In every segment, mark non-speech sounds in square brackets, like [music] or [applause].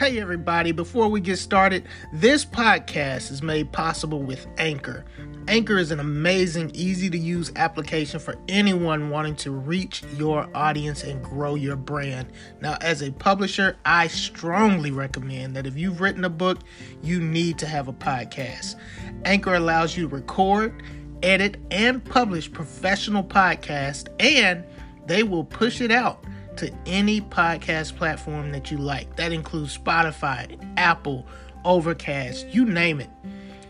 Hey, everybody, before we get started, this podcast is made possible with Anchor. Anchor is an amazing, easy to use application for anyone wanting to reach your audience and grow your brand. Now, as a publisher, I strongly recommend that if you've written a book, you need to have a podcast. Anchor allows you to record, edit, and publish professional podcasts, and they will push it out to any podcast platform that you like. That includes Spotify, Apple, Overcast, you name it.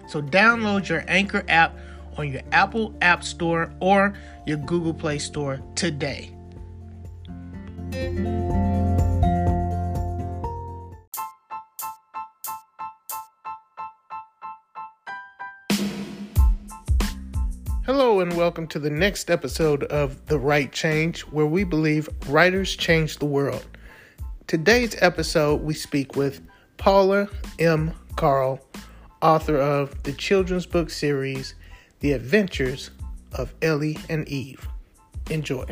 So download your Anchor app on your Apple App Store or your Google Play Store today. Welcome to the next episode of The Write Change, where we believe writers change the world. Today's episode, we speak with Paula M. Karll, author of the children's book series, The Adventures of Ellie and Eve. Enjoy.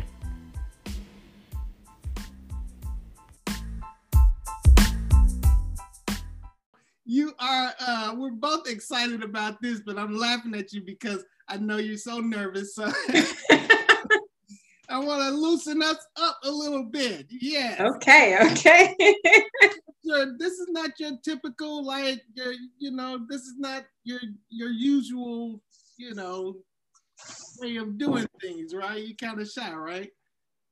You are, uh, we're both excited about this, but I'm laughing at you because I know you're so nervous. So [laughs] [laughs] I want to loosen us up a little bit. Yeah. Okay. Okay. [laughs] this is not your typical like your you know this is not your your usual you know way of doing things right you kind of shy right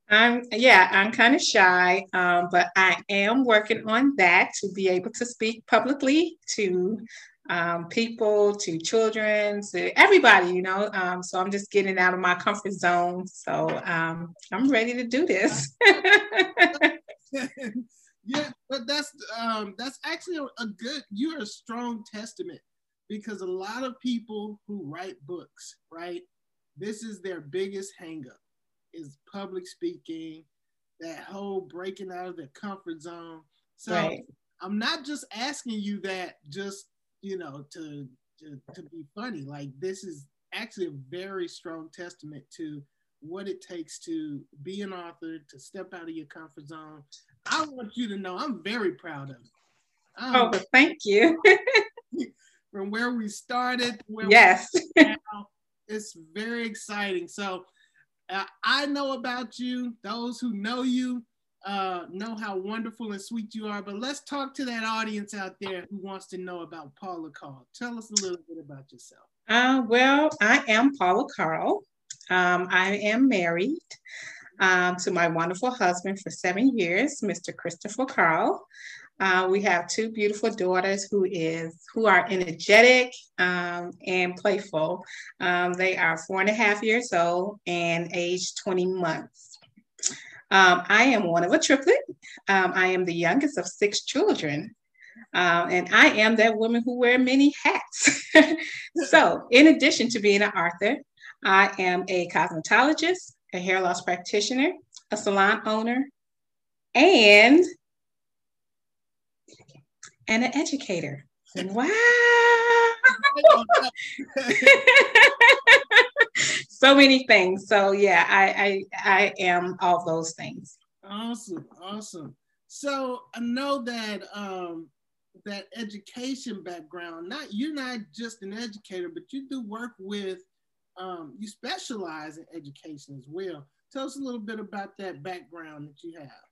i'm yeah i'm kind of shy um, but i am working on that to be able to speak publicly to um, people to children to everybody, you know. Um, so I'm just getting out of my comfort zone. So um, I'm ready to do this. [laughs] [laughs] yeah, but that's um, that's actually a, a good. You're a strong testament because a lot of people who write books, right? This is their biggest hangup is public speaking, that whole breaking out of their comfort zone. So right. I'm not just asking you that just you know, to, to, to be funny. Like this is actually a very strong testament to what it takes to be an author, to step out of your comfort zone. I want you to know I'm very proud of you. Um, oh, thank you. [laughs] from where we started, where yes, now, it's very exciting. So uh, I know about you. Those who know you uh, know how wonderful and sweet you are, but let's talk to that audience out there who wants to know about Paula Karll. Tell us a little bit about yourself. Uh, well, I am Paula Karll. Um, I am married um, to my wonderful husband for seven years, Mr. Christopher Karll. Uh, we have two beautiful daughters who is who are energetic um, and playful. Um, they are four and a half years old and age 20 months. Um, I am one of a triplet. Um, I am the youngest of six children. Uh, and I am that woman who wear many hats. [laughs] so, in addition to being an author, I am a cosmetologist, a hair loss practitioner, a salon owner, and and an educator. [laughs] Wow. [laughs] [laughs] so many things. So yeah, I, I I am all those things. Awesome, awesome. So I know that um that education background, not you're not just an educator, but you do work with um you specialize in education as well. Tell us a little bit about that background that you have.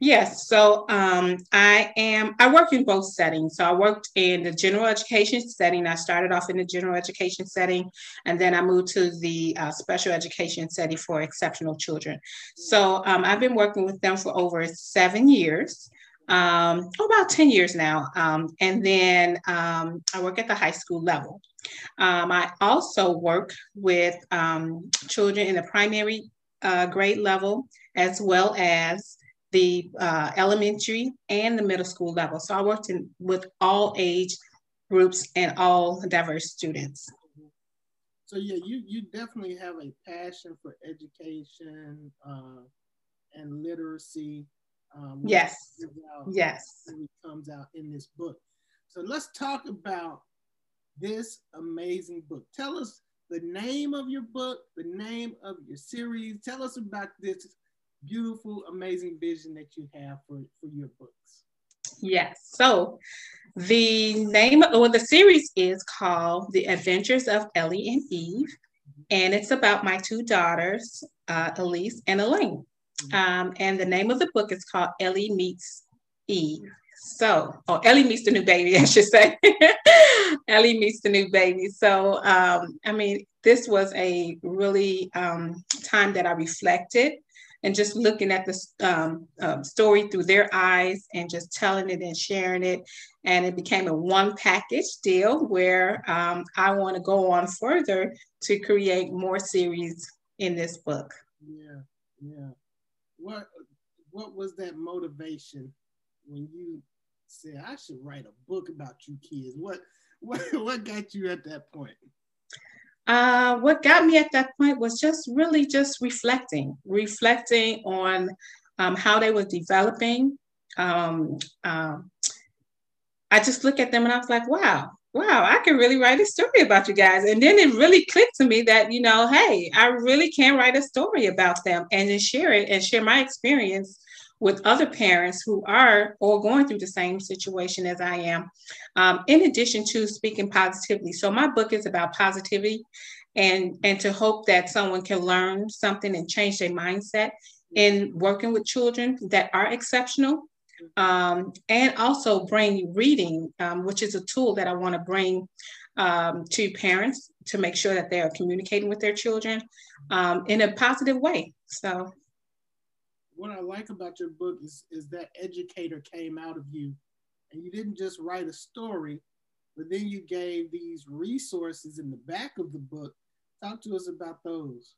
Yes, so um, I am, I work in both settings. So I worked in the general education setting. I started off in the general education setting, and then I moved to the uh, special education setting for exceptional children. So um, I've been working with them for over seven years. Um, about 10 years now. Um, and then um, I work at the high school level. Um, I also work with um, children in the primary uh, grade level as well as the uh, elementary and the middle school level. So I worked in, with all age groups and all diverse students. So yeah, you you definitely have a passion for education uh, and literacy. Um, yes. Yes. It comes out in this book. So let's talk about this amazing book. Tell us the name of your book, the name of your series. Tell us about this beautiful, amazing vision that you have for, for your books. Yes. So the name or the series is called The Adventures of Ellie and Eve, and it's about my two daughters, uh, Elise and Elaine. Um, and the name of the book is called Ellie Meets Eve. So, oh, Ellie meets the new baby, [laughs] I should say. [laughs] Ellie meets the new baby. So, um, I mean, this was a really um, time that I reflected and just looking at the um, uh, story through their eyes and just telling it and sharing it. And it became a one package deal where um, I want to go on further to create more series in this book. Yeah, yeah. What what was that motivation when you said I should write a book about you kids? What [laughs] what what got you at that point? Uh, what got me at that point was just really just reflecting, reflecting on um, how they were developing. Um, um, I just look at them and I was like, wow, wow, I can really write a story about you guys. And then it really clicked to me that, you know, hey, I really can write a story about them and then share it and share my experience with other parents who are or going through the same situation as I am, um, in addition to speaking positively. So my book is about positivity and, and to hope that someone can learn something and change their mindset in working with children that are exceptional. Um, and also bring reading, um, which is a tool that I want to bring um, to parents to make sure that they are communicating with their children um, in a positive way. So what I like about your book is is that educator came out of you, and you didn't just write a story, but then you gave these resources in the back of the book. Talk to us about those.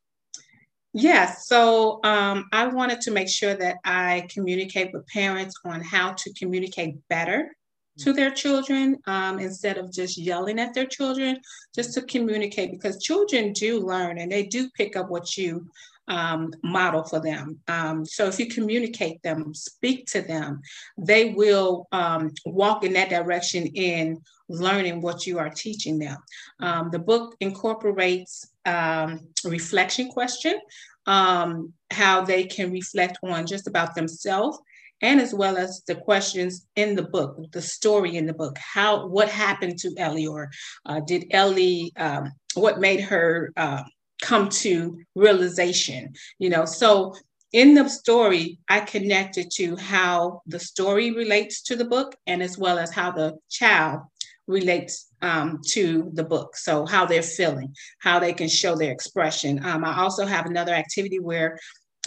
Yes, so um, I wanted to make sure that I communicate with parents on how to communicate better to their children um, instead of just yelling at their children, just to communicate because children do learn and they do pick up what you um, model for them. Um, so if you communicate them, speak to them, they will um, walk in that direction in learning what you are teaching them. Um, the book incorporates um, reflection question, um, how they can reflect on just about themselves and as well as the questions in the book, the story in the book. How what happened to Ellie, or uh, did Ellie? Um, what made her uh, come to realization, you know. So in the story, I connected to how the story relates to the book and as well as how the child relates um, to the book. So how they're feeling, how they can show their expression. Um, I also have another activity where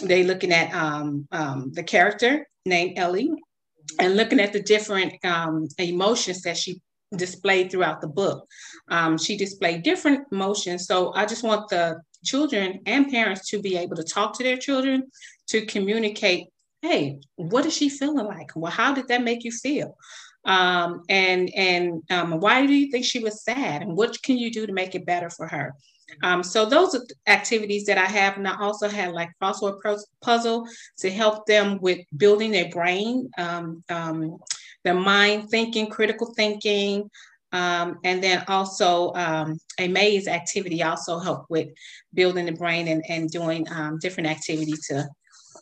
they're looking at um, um the character named Ellie and looking at the different um, emotions that she displayed throughout the book. Um, she displayed different emotions. So I just want the children and parents to be able to talk to their children, to communicate, hey, what is she feeling like? Well, how did that make you feel? Um, and and um, why do you think she was sad? And what can you do to make it better for her? Um, so those are activities that I have, and I also have like crossword puzzle to help them with building their brain, um, um, their mind thinking, critical thinking, um, and then also um, a maze activity also help with building the brain and, and doing um, different activities to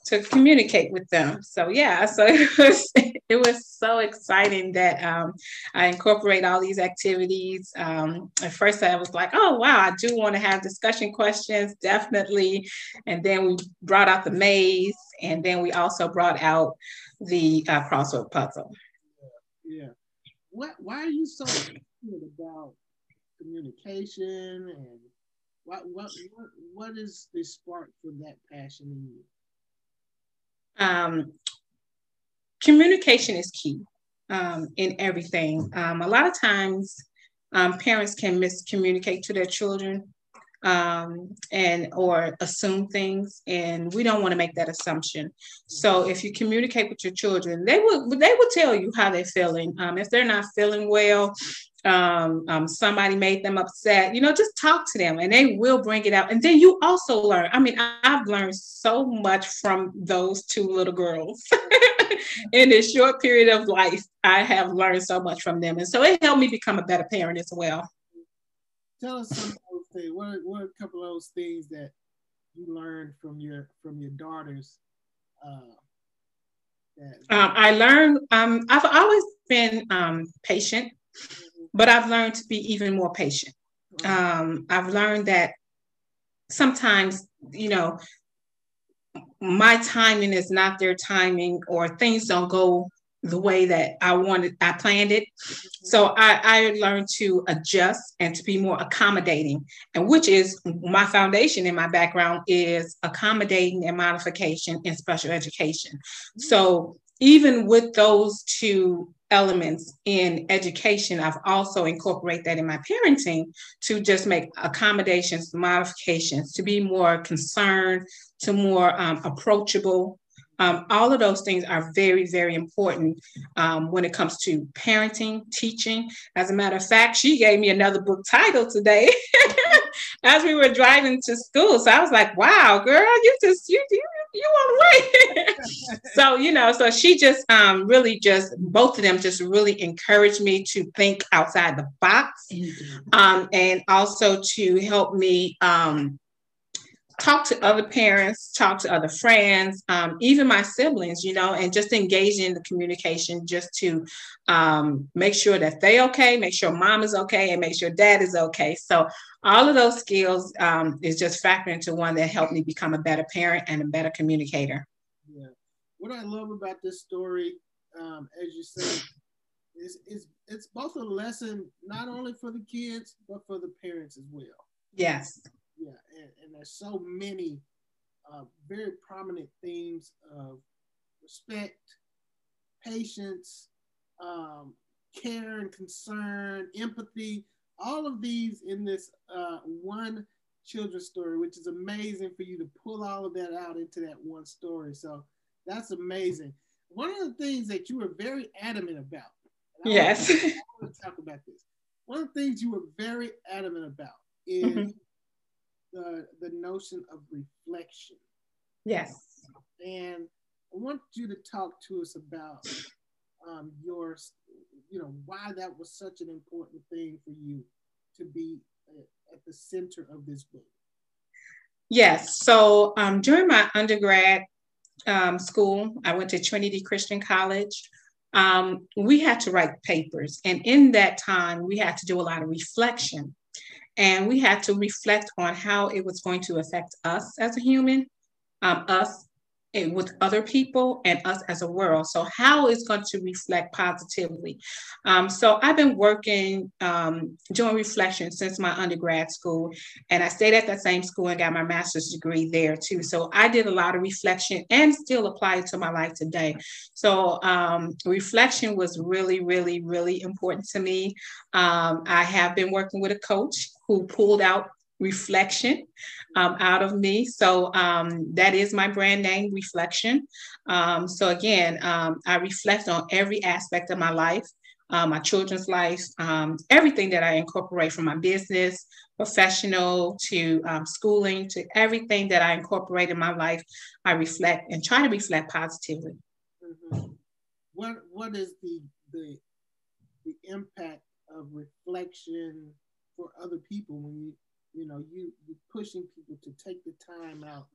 to communicate with them. So yeah, [laughs] so it was it was so exciting that um, I incorporate all these activities. Um, at first, I was like, oh wow, I do want to have discussion questions, definitely. And then we brought out the maze, and then we also brought out the uh, crossword puzzle. Yeah. What? Why are you so about communication and what? What? What? What is the spark for that passion in you? Um, communication is key um, in everything. Um, a lot of times, um, parents can miscommunicate to their children um, and or assume things, and we don't want to make that assumption. So, if you communicate with your children, they will they will tell you how they're feeling. Um, if they're not feeling well, um, um, somebody made them upset, you know, just talk to them and they will bring it out. And then you also learn. I mean, I've learned so much from those two little girls. [laughs] In this short period of life, I have learned so much from them. And so it helped me become a better parent as well. Tell us things. What are, what are a couple of those things that you learned from your from your daughters uh, Um, I learned. Um, I've always been um, patient, mm-hmm. but I've learned to be even more patient. Mm-hmm. Um, I've learned that sometimes, you know, my timing is not their timing, or things don't go the way that I wanted, I planned it. So I, I learned to adjust and to be more accommodating, and which is my foundation in my background is accommodating and modification in special education. So even with those two elements in education, I've also incorporated that in my parenting to just make accommodations, modifications, to be more concerned, to more um, approachable um, all of those things are very, very important um, when it comes to parenting, teaching. As a matter of fact, she gave me another book title today [laughs] as we were driving to school. So I was like, wow, girl, you just, you, you, you on the way. [laughs] so, you know, so she just um, really just, both of them just really encouraged me to think outside the box um, and also to help me um, talk to other parents, talk to other friends, um, even my siblings, you know, and just engage in the communication just to um, make sure that they okay, make sure mom is okay, and make sure dad is okay. So all of those skills um, is just factoring into one that helped me become a better parent and a better communicator. Yeah. What I love about this story, um, as you said, is, is it's both a lesson not only for the kids but for the parents as well. Yes yeah, and, and there's so many uh, very prominent themes of respect, patience, um, care and concern, empathy, all of these in this uh, one children's story, which is amazing for you to pull all of that out into that one story. So that's amazing. One of the things that you were very adamant about. Yes. I want to talk about this. One of the things you were very adamant about is mm-hmm the the notion of reflection. Yes. And I want you to talk to us about um, your, you know, why that was such an important thing for you to be at the center of this book. Yes. So um, during my undergrad um, school, I went to Trinity Christian College. Um, we had to write papers. And in that time, we had to do a lot of reflection. And we had to reflect on how it was going to affect us as a human, um, us with other people and us as a world. So how it's going to reflect positively. Um, so I've been working um, doing reflection since my undergrad school, and I stayed at that same school and got my master's degree there too. So I did a lot of reflection and still apply it to my life today. So um, reflection was really, really, really important to me. Um, I have been working with a coach who pulled out reflection um, out of me. So um, that is my brand name, Reflection. Um, so again, um, I reflect on every aspect of my life, uh, my children's life, um, everything that I incorporate from my business, professional to um, schooling to everything that I incorporate in my life. I reflect and try to reflect positively. Mm-hmm. What What is the the the impact of reflection for other people when you you know you you pushing people to take the time out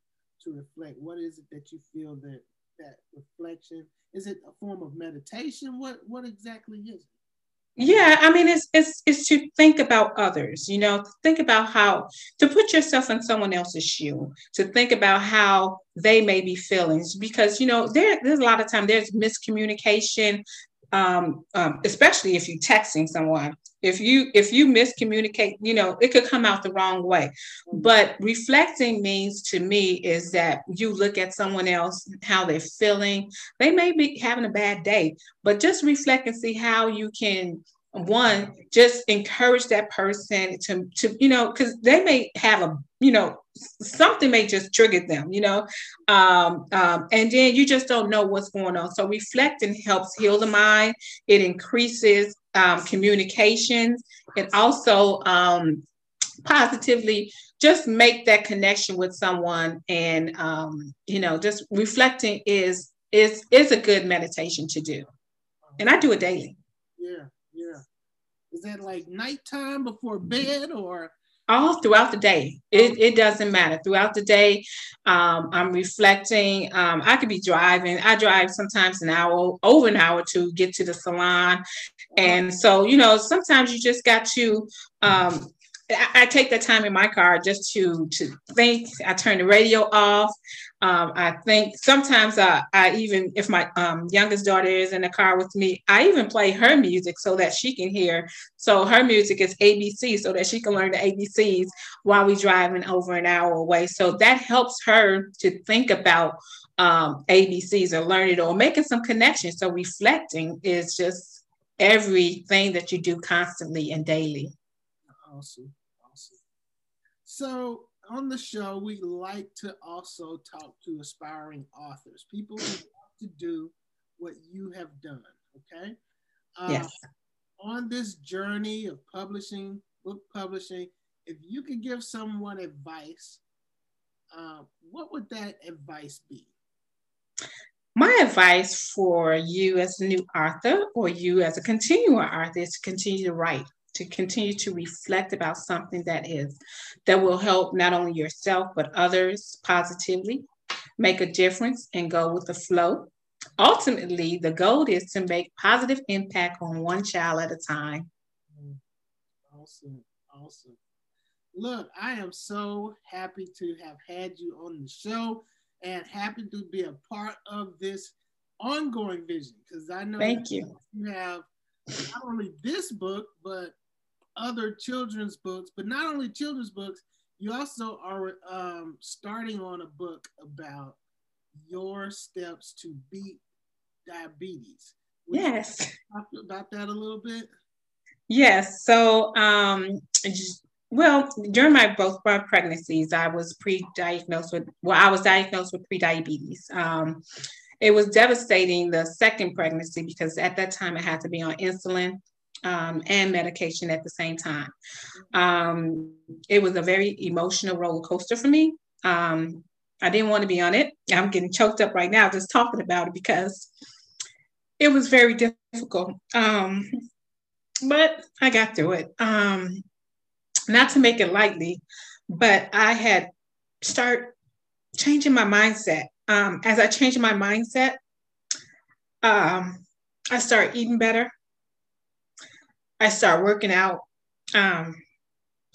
to reflect. What is it that you feel that that reflection is it a form of meditation? What what exactly is it? Yeah i mean it's it's it's to think about others you know think about how to put yourself in someone else's shoe to think about how they may be feeling because you know there, there's a lot of time there's miscommunication um, um, especially if you're texting someone. If you if you miscommunicate you know it could come out the wrong way. Mm-hmm. but reflecting means to me is that you look at someone else how they're feeling. They may be having a bad day but just reflect and see how you can one just encourage that person to to you know because they may have a you know something may just trigger them you know? Um, um, and then you just don't know what's going on. So reflecting helps heal the mind. It increases um, communications. And also um, positively just make that connection with someone and um, you know just reflecting is is is a good meditation to do. And i do it daily. Yeah yeah is that like nighttime before bed or all throughout the day. It, it doesn't matter. Throughout the day, um, I'm reflecting. Um, I could be driving. I drive sometimes an hour, over an hour to get to the salon. And so, you know, sometimes you just got to um, I, take that time in my car just to to think. I turn the radio off. Um, I think sometimes I, I even if my um, youngest daughter is in the car with me, I even play her music so that she can hear. So her music is ABC, so that she can learn the ABCs while we driving over an hour away. So that helps her to think about um, ABCs or learn it or making some connections. So reflecting is just everything that you do constantly and daily. Awesome. Awesome. So on the show, we like to also talk to aspiring authors, people who want to do what you have done. Okay. Uh, yes. On this journey of publishing, book publishing, if you could give someone advice, uh, what would that advice be? My advice for you as a new author or you as a continuing author is to continue to write to continue to reflect about something that is that will help not only yourself but others positively make a difference and go with the flow. Ultimately the goal is to make positive impact on one child at a time. Awesome awesome. Look i am so happy to have had you on the show and happy to be a part of this ongoing vision because i know thank you. you have not only this book but other children's books, but not only children's books, you also are um, starting on a book about your steps to beat diabetes. Would yes. talk about that a little bit? Yes. So, um, well, during my both my pregnancies, I was pre-diagnosed with well, I was diagnosed with pre-diabetes. Um, it was devastating the second pregnancy because at that time I had to be on insulin um, and medication at the same time. Um, it was a very emotional roller coaster for me. Um, I didn't want to be on it. I'm getting choked up right now just talking about it because it was very difficult. Um, but I got through it. Um, not to make it lightly, but I had start changing my mindset. Um, as I changed my mindset, I started eating better. I started working out. Um,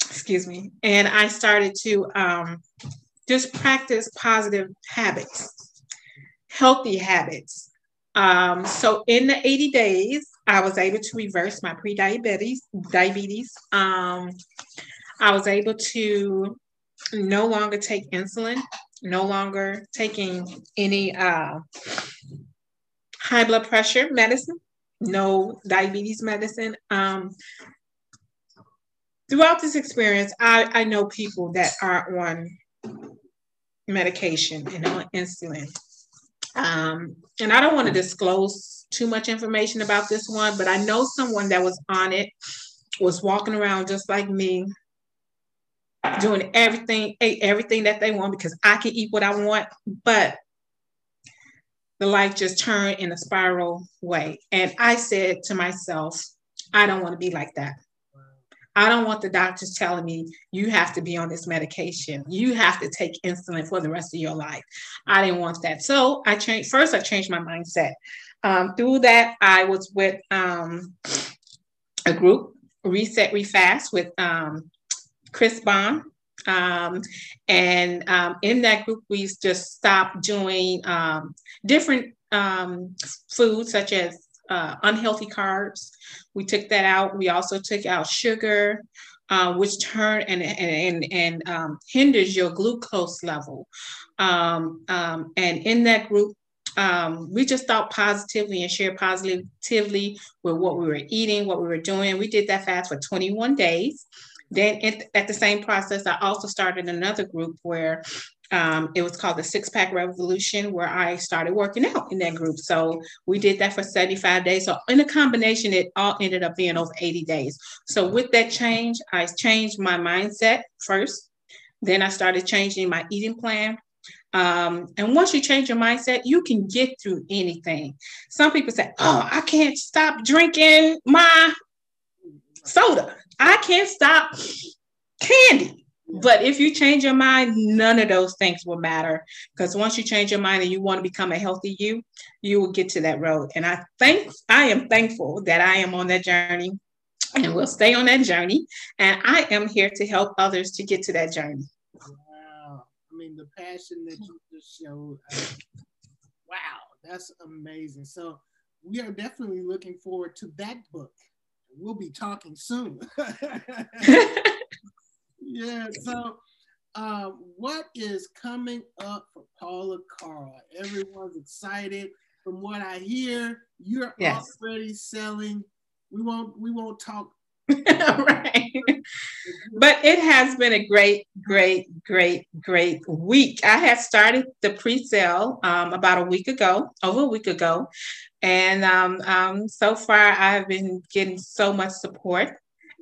excuse me, and I started to um, just practice positive habits, healthy habits. Um, so in the 80 days, I was able to reverse my pre-diabetes. Diabetes. Um, I was able to no longer take insulin, no longer taking any uh, high blood pressure medicine no diabetes medicine. Um, throughout this experience, I, I know people that are on medication and on insulin. Um, and I don't want to disclose too much information about this one, but I know someone that was on it, was walking around just like me, doing everything, ate everything that they want because I can eat what I want, but the life just turned in a spiral way. And I said to myself, I don't want to be like that. I don't want the doctors telling me you have to be on this medication. You have to take insulin for the rest of your life. I didn't want that. So I changed first, I changed my mindset. Um, through that, I was with um, a group, Reset Refast, with um, Chris Bond. Um, and um, in that group, we just stopped doing um, different um, foods such as uh, unhealthy carbs. We took that out. We also took out sugar, uh, which turn and and and, and um, hinders your glucose level. Um, and in that group, um, we just thought positively and shared positively with what we were eating, what we were doing. We did that fast for 21 days. Then at the same process, I also started another group where um, it was called the Six Pack Revolution, where I started working out in that group. So we did that for 75 days. So in a combination, it all ended up being over 80 days. So with that change, I changed my mindset first. Then I started changing my eating plan. Um, and once you change your mindset, you can get through anything. Some people say, Oh, I can't stop drinking my soda. I can't stop candy. But if you change your mind, none of those things will matter. Because once you change your mind and you want to become a healthy you, you will get to that road. And I think I am thankful that I am on that journey and will stay on that journey. And I am here to help others to get to that journey. Wow. I mean, the passion that you just showed. Uh, wow, that's amazing. So we are definitely looking forward to that book. We'll be talking soon. [laughs] yeah. So, uh, what is coming up for Paula Karll? Everyone's excited. From what I hear, you're yes. already selling. We won't. We won't talk. [laughs] right. But it has been a great, great, great, great week. I had started the pre-sale um, about a week ago, over a week ago, and um, um, so far I have been getting so much support.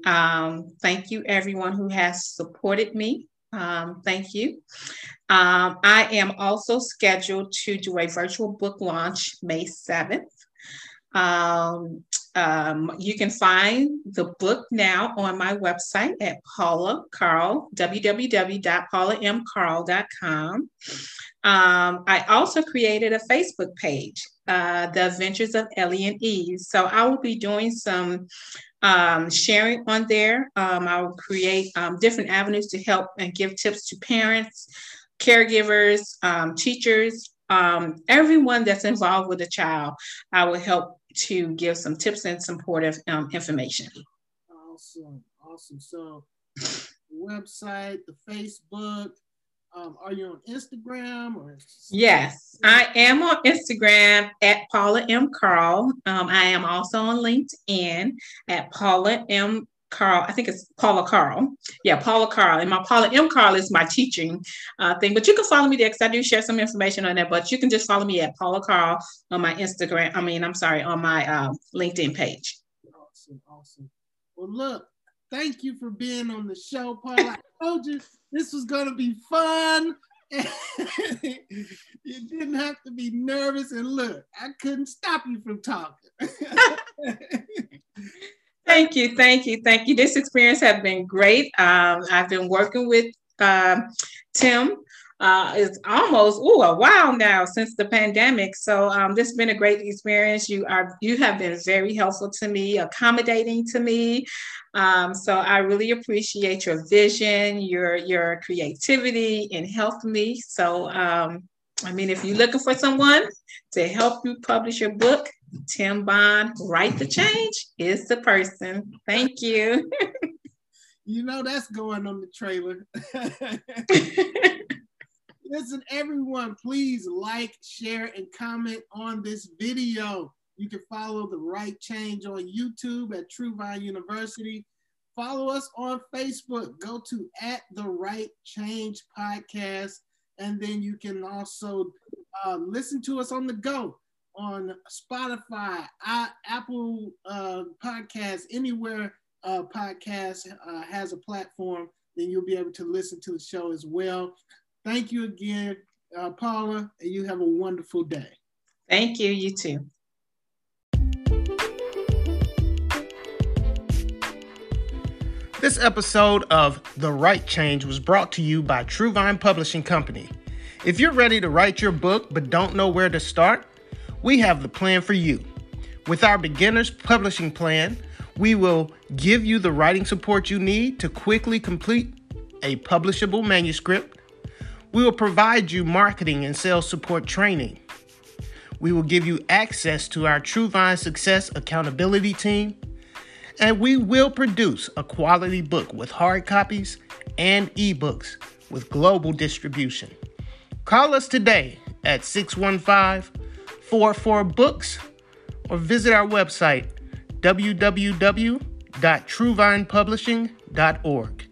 Um, thank you, everyone who has supported me. Um, thank you. Um, I am also scheduled to do a virtual book launch May 7th. Um, um, you can find the book now on my website at Paula Karll, www.paulamkarll.com. Um, I also created a Facebook page, uh, The Adventures of Ellie and Eve. So I will be doing some um, sharing on there. Um, I will create um, different avenues to help and give tips to parents, caregivers, um, teachers, um, everyone that's involved with a child. I will help to give some tips and supportive um, information. Awesome, awesome. So, website, the Facebook, um, are you on Instagram or? Yes, I am on Instagram at Paula M. Karll. Um, I am also on LinkedIn at Paula M. Karll. I think it's Paula Karll. Yeah, Paula Karll. And my Paula M. Karll is my teaching uh, thing. But you can follow me there because I do share some information on that. But you can just follow me at Paula Karll on my Instagram. I mean, I'm sorry, on my uh, LinkedIn page. Awesome, awesome. Well, look, thank you for being on the show, Paul. I told you this was going to be fun. [laughs] you didn't have to be nervous. And look, I couldn't stop you from talking. [laughs] thank you, thank you, thank you. This experience has been great. Um, I've been working with um, Tim uh, it's almost ooh, a while now since the pandemic. So um, this has been a great experience. You are you have been very helpful to me, accommodating to me. Um, so I really appreciate your vision, your your creativity, and help me. So um, I mean, if you're looking for someone to help you publish your book, Tim Bond, Write the Change is the person. Thank you. you know that's going on the trailer. [laughs] Listen, everyone, please like, share, and comment on this video. You can follow The Write Change on YouTube at True University. Follow us on Facebook. Go to at The Write Change Podcast. And then you can also uh, listen to us on the go on Spotify, Apple uh, Podcasts, anywhere uh, podcast uh, has a platform, then you'll be able to listen to the show as well. Thank you again, uh, Paula, and you have a wonderful day. Thank you. You too. This episode of The Write Change was brought to you by Truevine Publishing Company. If you're ready to write your book but don't know where to start, we have the plan for you. With our beginner's publishing plan, we will give you the writing support you need to quickly complete a publishable manuscript we will provide you marketing and sales support training. We will give you access to our Truevine Success Accountability Team. And we will produce a quality book with hard copies and ebooks with global distribution. Call us today at 615 44 Books or visit our website www.truevinepublishing.org.